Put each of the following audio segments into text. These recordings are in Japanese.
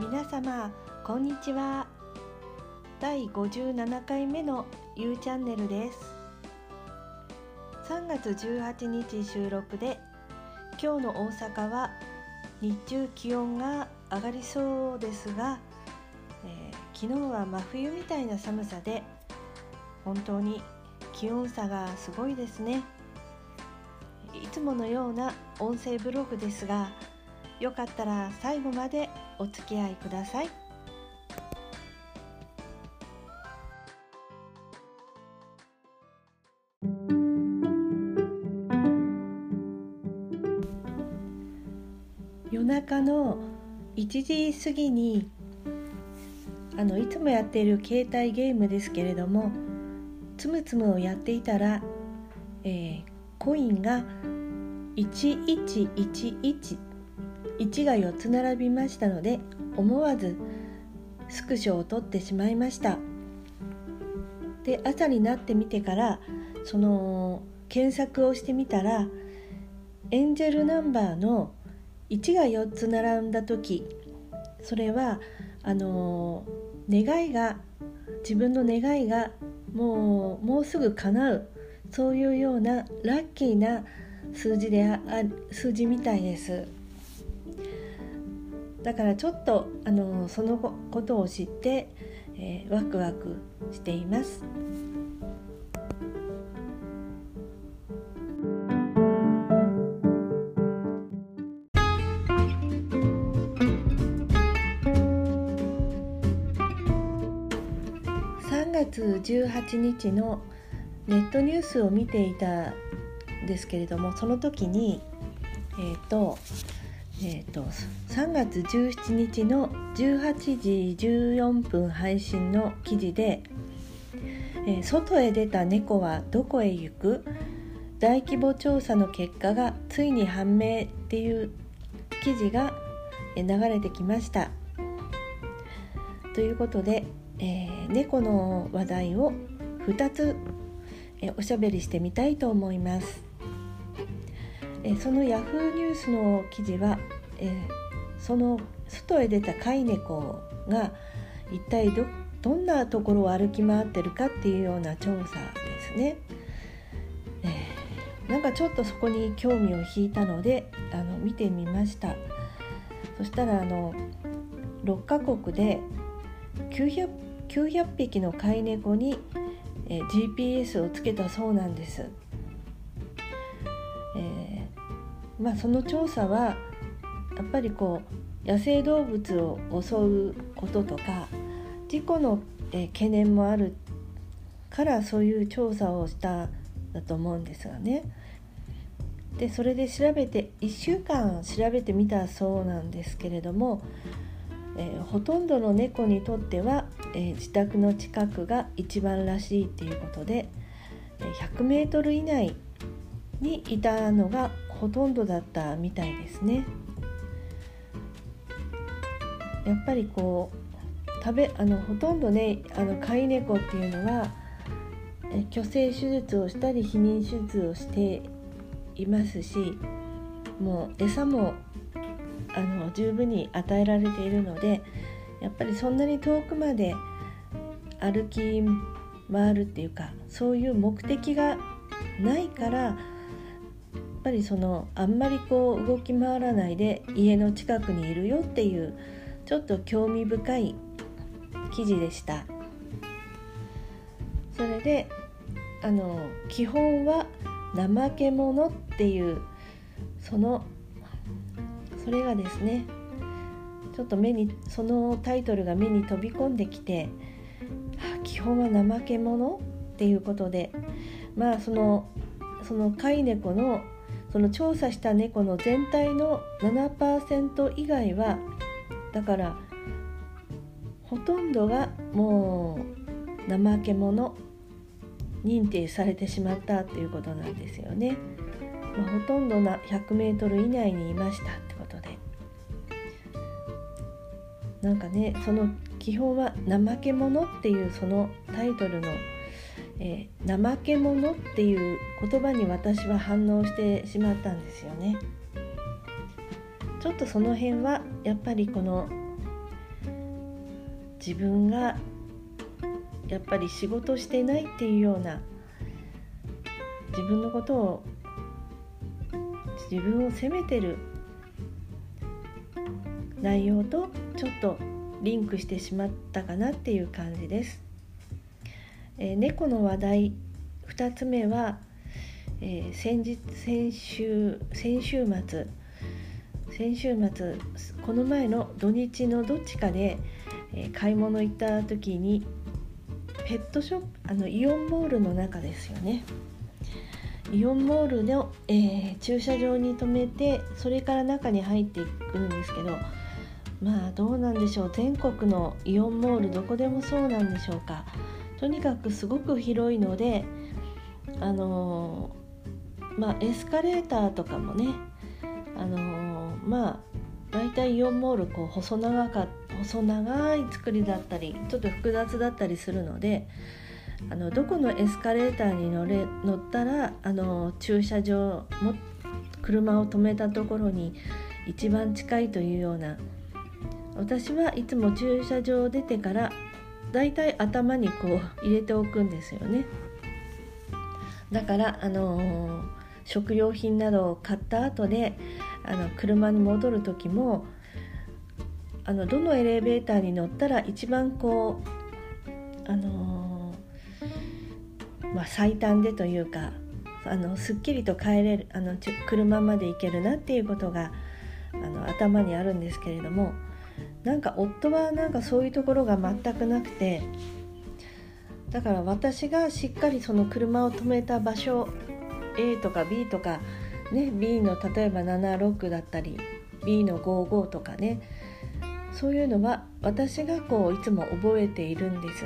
皆様こんにちは。第57回目の U チャンネルです。3月18日収録で今日の大阪は日中気温が上がりそうですが、えー、昨日は真冬みたいな寒さで本当に気温差がすごいですね。いつものような音声ブログですがよかったら最後までお付き合いください。夜中の1時過ぎにあのいつもやっている携帯ゲームですけれどもつむつむをやっていたら、えー、コインが1111 1が4つ並びましたので思わずスクショを撮ってしまいました。で朝になってみてからその検索をしてみたらエンジェルナンバーの1が4つ並んだ時それはあの願いが自分の願いがもうもうすぐ叶うそういうようなラッキーな数字であ数字みたいです。だからちょっとあのそのことを知って、えー、ワクワクしています。3月18日のネットニュースを見ていたんですけれどもその時にえっ、ー、とえーと、3月17日の18時14分配信の記事で「えー、外へ出た猫はどこへ行く?」大規模調査の結果がついに判明っていう記事が流れてきました。ということで、えー、猫の話題を2つ、えー、おしゃべりしてみたいと思います。えその Yahoo ニュースの記事は、えその外へ出た飼い猫が一体どどんなところを歩き回ってるかっていうような調査ですね。えー、なんかちょっとそこに興味を引いたのであの見てみましたそしたらあの6カ国で 900, 900匹の飼い猫に、えー、GPS をつけたそうなんです。まあ、その調査はやっぱりこう野生動物を襲うこととか事故の、え懸念もあるからそういう調査をしただと思うんですがね。でそれで調べて1週間調べてみたそうなんですけれども、えー、ほとんどの猫にとっては、えー、自宅の近くが一番らしいっていうことで 100m 以内にいたのがほとんどだったみたいですね。やっぱりこう食べあのほとんどねあの飼い猫っていうのは虚勢手術をしたり避妊手術をしていますしもう餌もあの十分に与えられているのでやっぱりそんなに遠くまで歩き回るっていうかそういう目的がないからぱりそのあんまりこう動き回らないで家の近くにいるよっていうちょっと興味深い記事でした。それであの基本は怠け者っていうそのそれがですねちょっと目にそのタイトルが目に飛び込んできて基本は怠け者っていうことでまあそのその飼い猫のその調査した猫の全体の7%以外はだからほとんどがもう怠け者認定されてしまったっていうことなんですよね。まあ、ほとんどな 100m 以内にいましたってことでなんかねその基本は「怠け者」っていうそのタイトルのえー、怠け者っていう言葉に私は反応してしまったんですよね。ちょっとその辺はやっぱりこの自分がやっぱり仕事してないっていうような自分のことを自分を責めてる内容とちょっとリンクしてしまったかなっていう感じです。えー、猫の話題2つ目は、えー、先日先週先週末先週末この前の土日のどっちかで、え、買い物行った時にペットショップあのイオンモールの中ですよね。イオンモールの、えー、駐車場に停めてそれから中に入っていくんですけどまあどうなんでしょう。全国のイオンモールどこでもそうなんでしょうか。とにかくすごく広いのであの、まあエスカレーターとかもねあの、まあ大体イオンモールこう細長か細長い作りだったりちょっと複雑だったりするのであのどこのエスカレーターに乗れ乗ったらあの駐車場も車を止めたところに一番近いというような私はいつも駐車場を出てからだいたい頭にこう入れておくんですよね。だからあのー、食料品などを買った後であの車に戻る時もあのどのエレベーターに乗ったら一番こうあのー、まあ、最短でというかあのすっきりと帰れるあの車まで行けるなっていうことがあの頭にあるんですけれどもなんか夫はなんかそういうところが全くなくてだから私がしっかりその車を止めた場所 A とか B とか、ね、B の例えば76だったり B の55とかねそういうのは私がこういつも覚えているんです。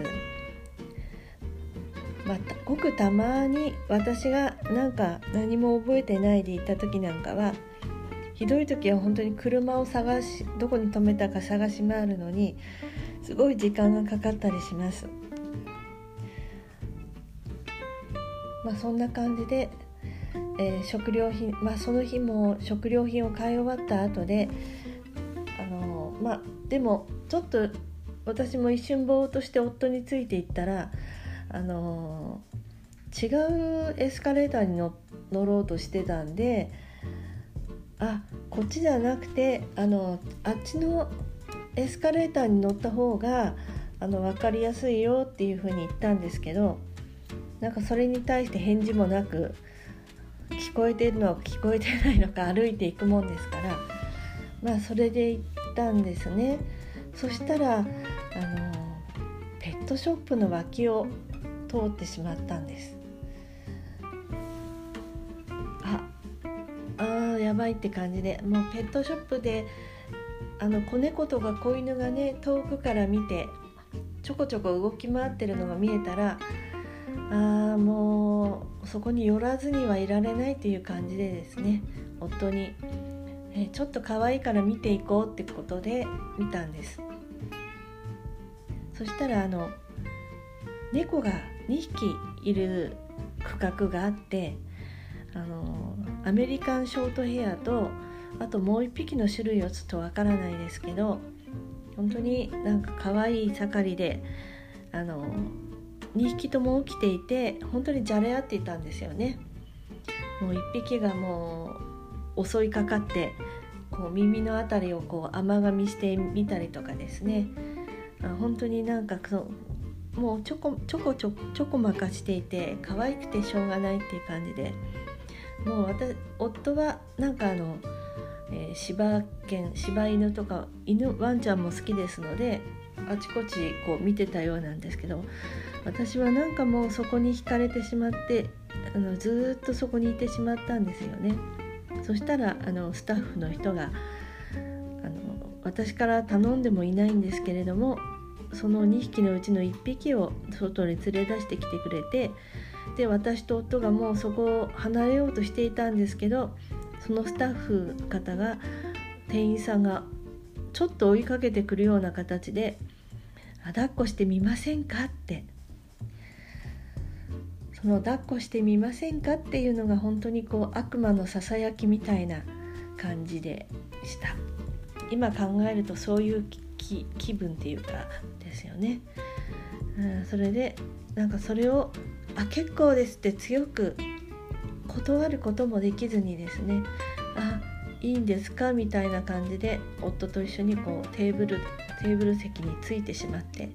またごくたまに私がなんか何も覚えてないで行った時なんかはひどい時は本当に車を探しどこに止めたか探し回るのにすごい時間がかかったりします。まあそんな感じで、えー、食料品、まあ、その日も食料品を買い終わった後であのー、まあでもちょっと私も一瞬ぼーっとして夫についていったらあのー、違うエスカレーターに乗ろうとしてたんであこっちじゃなくてあのあっちのエスカレーターに乗った方があの分かりやすいよっていうふうに言ったんですけどなんかそれに対して返事もなく聞こえてるのか聞こえてないのか歩いていくもんですからまあそれで行ったんですね。そしたらあのペットショップの脇を通ってしまったんです。やばいって感じでもうペットショップであの子猫とか子犬がね遠くから見てちょこちょこ動き回ってるのが見えたらあーもうそこに寄らずにはいられないという感じでですね夫に、えちょっと可愛いから見ていこうってことで見たんです。そしたらあの猫が2匹いる区画があってあのアメリカンショートヘアとあともう1匹の種類はちょっとわからないですけど本当になんか可愛い盛りであの2匹とも起きていて本当にじゃれ合っていたんですよね。もう1匹がもう襲いかかってこう耳の辺りをこう甘噛みしてみたりとかですね本当になんかそもうちょこちょこちょちょこまかしていて可愛くてしょうがないっていう感じでもう私夫はなんかあの、えー、柴犬柴犬とか犬ワンちゃんも好きですのであちこちこう見てたようなんですけど私はなんかもうそこに惹かれてしまってあのずっとそこにいてしまったんですよね。そしたらあのスタッフの人があの私から頼んでもいないんですけれどもその2匹のうちの1匹を外に連れ出してきてくれてで私と夫がもうそこを離れようとしていたんですけどそのスタッフ方が店員さんがちょっと追いかけてくるような形で「抱っこしてみませんか?」ってその「抱っこしてみませんか?」っていうのが本当にこう悪魔のささやきみたいな感じでした今考えるとそういう気分っていうかですよね。うん、それでなんかそれを「あ結構です」って強く断ることもできずにですね「あいいんですか?」みたいな感じで夫と一緒にこうテーブルテーブル席についてしまって、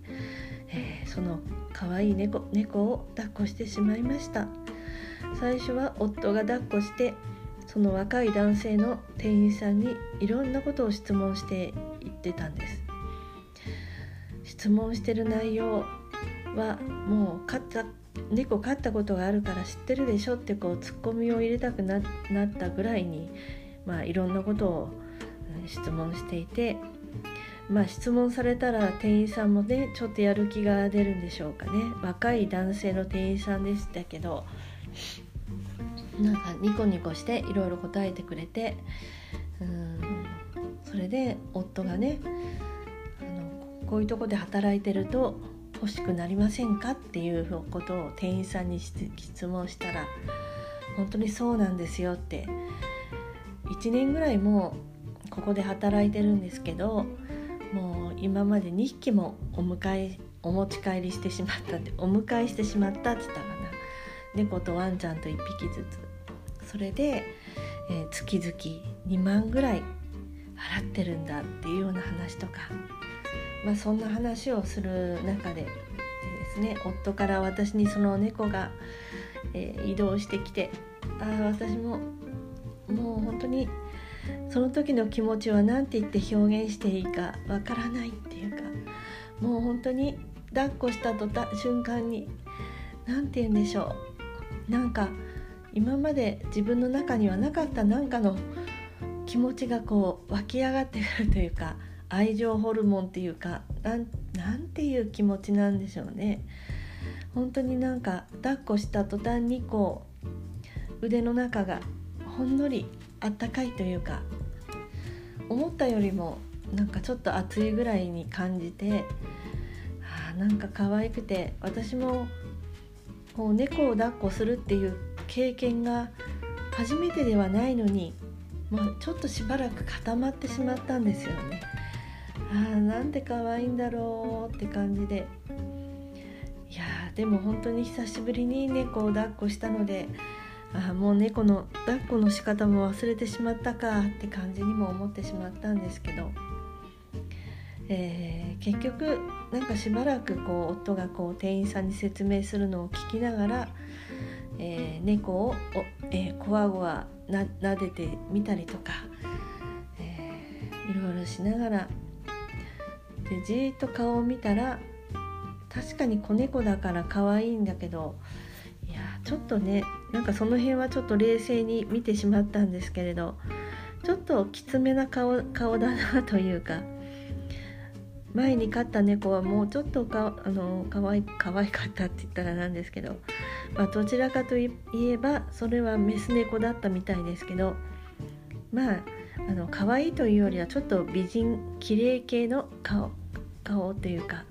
えー、その可愛い猫猫を抱っこしてしまいました最初は夫が抱っこしてその若い男性の店員さんにいろんなことを質問して言ってたんです質問してる内容はもう飼った猫飼ったことがあるから知ってるでしょってこうツッコミを入れたくなったぐらいに、まあ、いろんなことを質問していて、まあ、質問されたら店員さんもねちょっとやる気が出るんでしょうかね。若い男性の店員さんでしたけどなんかニコニコしていろいろ答えてくれてうんそれで夫がねあのこういうとこで働いてると欲しくなりませんかっていうことを店員さんに質問したら本当にそうなんですよって。1年ぐらいもうここで働いてるんですけどもう今まで2匹もお迎えお持ち帰りしてしまったってお迎えしてしまったって言ったかな。猫とワンちゃんと1匹ずつ。それで、えー、月々2万ぐらい払ってるんだっていうような話とか。まあ、そんな話をする中ででですね夫から私にその猫が、えー、移動してきてああ私ももう本当にその時の気持ちは何て言って表現していいかわからないっていうかもう本当に抱っこしたとた瞬間に何て言うんでしょう。なんか今まで自分の中にはなかった何かの気持ちがこう湧き上がってくるというか愛情ホルモンっていうかなんなんていう気持ちなんでしょうね本当になんか抱っこした途端にこう腕の中がほんのりあったかいというか思ったよりもなんかちょっと熱いぐらいに感じてあなんか可愛くて私もこう猫を抱っこするっていう経験が初めてではないのにもうちょっとしばらく固まってしまったんですよね。あーなんて可愛いんだろうって感じで。いやでも本当に久しぶりに猫を抱っこしたのであもう猫の抱っこの仕方も忘れてしまったかって感じにも思ってしまったんですけど、えー、結局なんかしばらくこう夫がこう店員さんに説明するのを聞きながら、えー、猫をえー、こわごわな撫でてみたりとか、えー、いろいろしながらでじーっと顔を見たら確かに子猫だから可愛いんだけどいやちょっとねなんかその辺はちょっと冷静に見てしまったんですけれどちょっときつめな顔顔だなというか前に飼った猫はもうちょっとかあのかわい可愛かったって言ったらなんですけど、まあ、どちらかといえばそれはメス猫だったみたいですけどまああの可愛いというよりはちょっと美人綺麗系の顔顔というか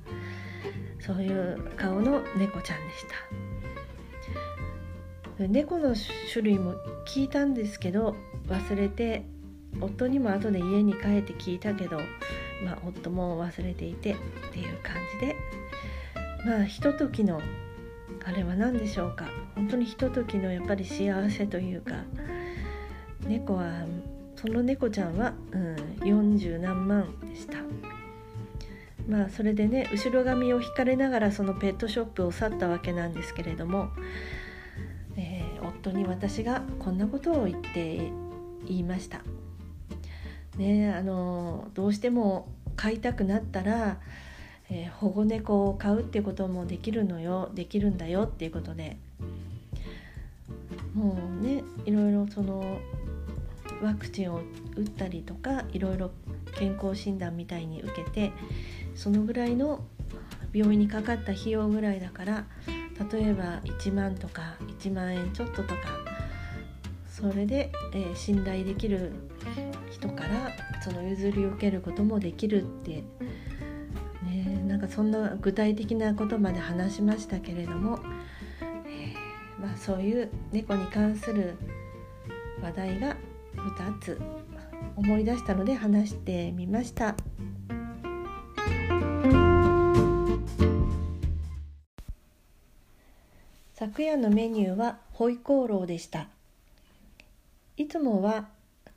そういう顔の猫ちゃんでした。猫の種類も聞いたんですけど忘れて夫にも後で家に帰って聞いたけど、まあ、夫も忘れていてっていう感じで。まあひとときのあれは何でしょうか。本当にひとときのやっぱり幸せというか猫はその猫ちゃんは、うん、40何万でしたまあそれでね後ろ髪を引かれながらそのペットショップを去ったわけなんですけれども、えー、夫に私がこんなことを言って言いました。ねあのどうしても飼いたくなったら、えー、保護猫を飼うってこともできるのよできるんだよっていうことでもうねいろいろそのワクチンを打ったりとかいろいろ健康診断みたいに受けてそのぐらいの病院にかかった費用ぐらいだから例えば1万とか1万円ちょっととかそれで、えー、信頼できる人からその譲り受けることもできるって、ね、なんかそんな具体的なことまで話しましたけれども、えー、まあ、そういう猫に関する話題が2つ思い出したので話してみました。昨夜のメニューはホイコーローでしたいつもは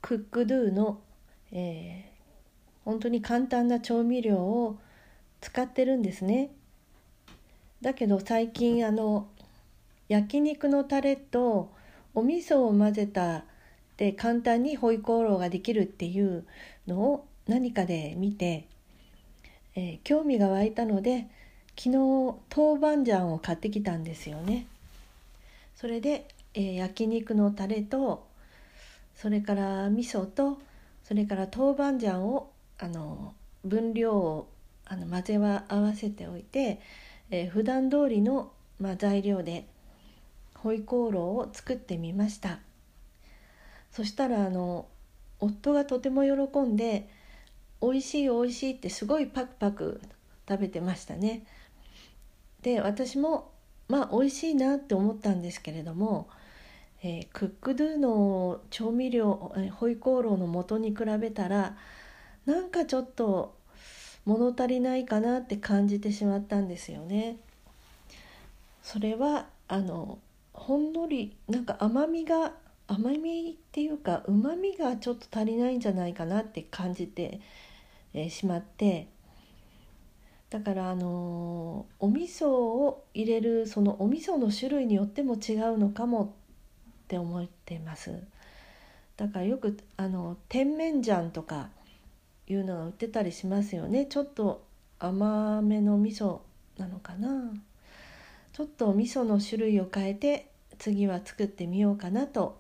クックドゥの、えー、本当に簡単な調味料を使ってるんですねだけど最近あの焼肉のタレとお味噌を混ぜたで簡単にホイコーローができるっていうのを何かで見て、えー、興味が湧いたので昨日豆板醤を買ってきたんですよね。それで、えー、焼肉のタレとそれから味噌とそれから豆板醤をあの分量をあの混ぜは合わせておいて、えー、普段通りの、まあ、材料でホイコーローを作ってみましたそしたらあの夫がとても喜んで「おいしいおいしい」ってすごいパクパク食べてましたねで私もまあ美味しいなって思ったんですけれども、えー、クックドゥの調味料、え、ホイコーローの素に比べたらなんかちょっと物足りないかなって感じてしまったんですよね。それはあのほんのりなんか甘みが甘みっていうかうまみがちょっと足りないんじゃないかなって感じて、え、しまってだからあの、お味噌を入れるそのお味噌の種類によっても違うのかもって思ってます。だからよくあの甜麺醤とかいうのが売ってたりしますよね。ちょっと甘めの味噌なのかな。ちょっと味噌の種類を変えて次は作ってみようかなと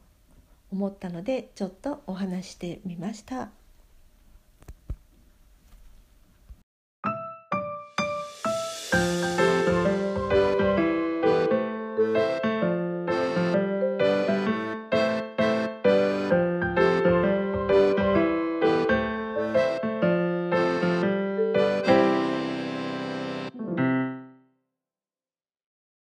思ったのでちょっとお話してみました。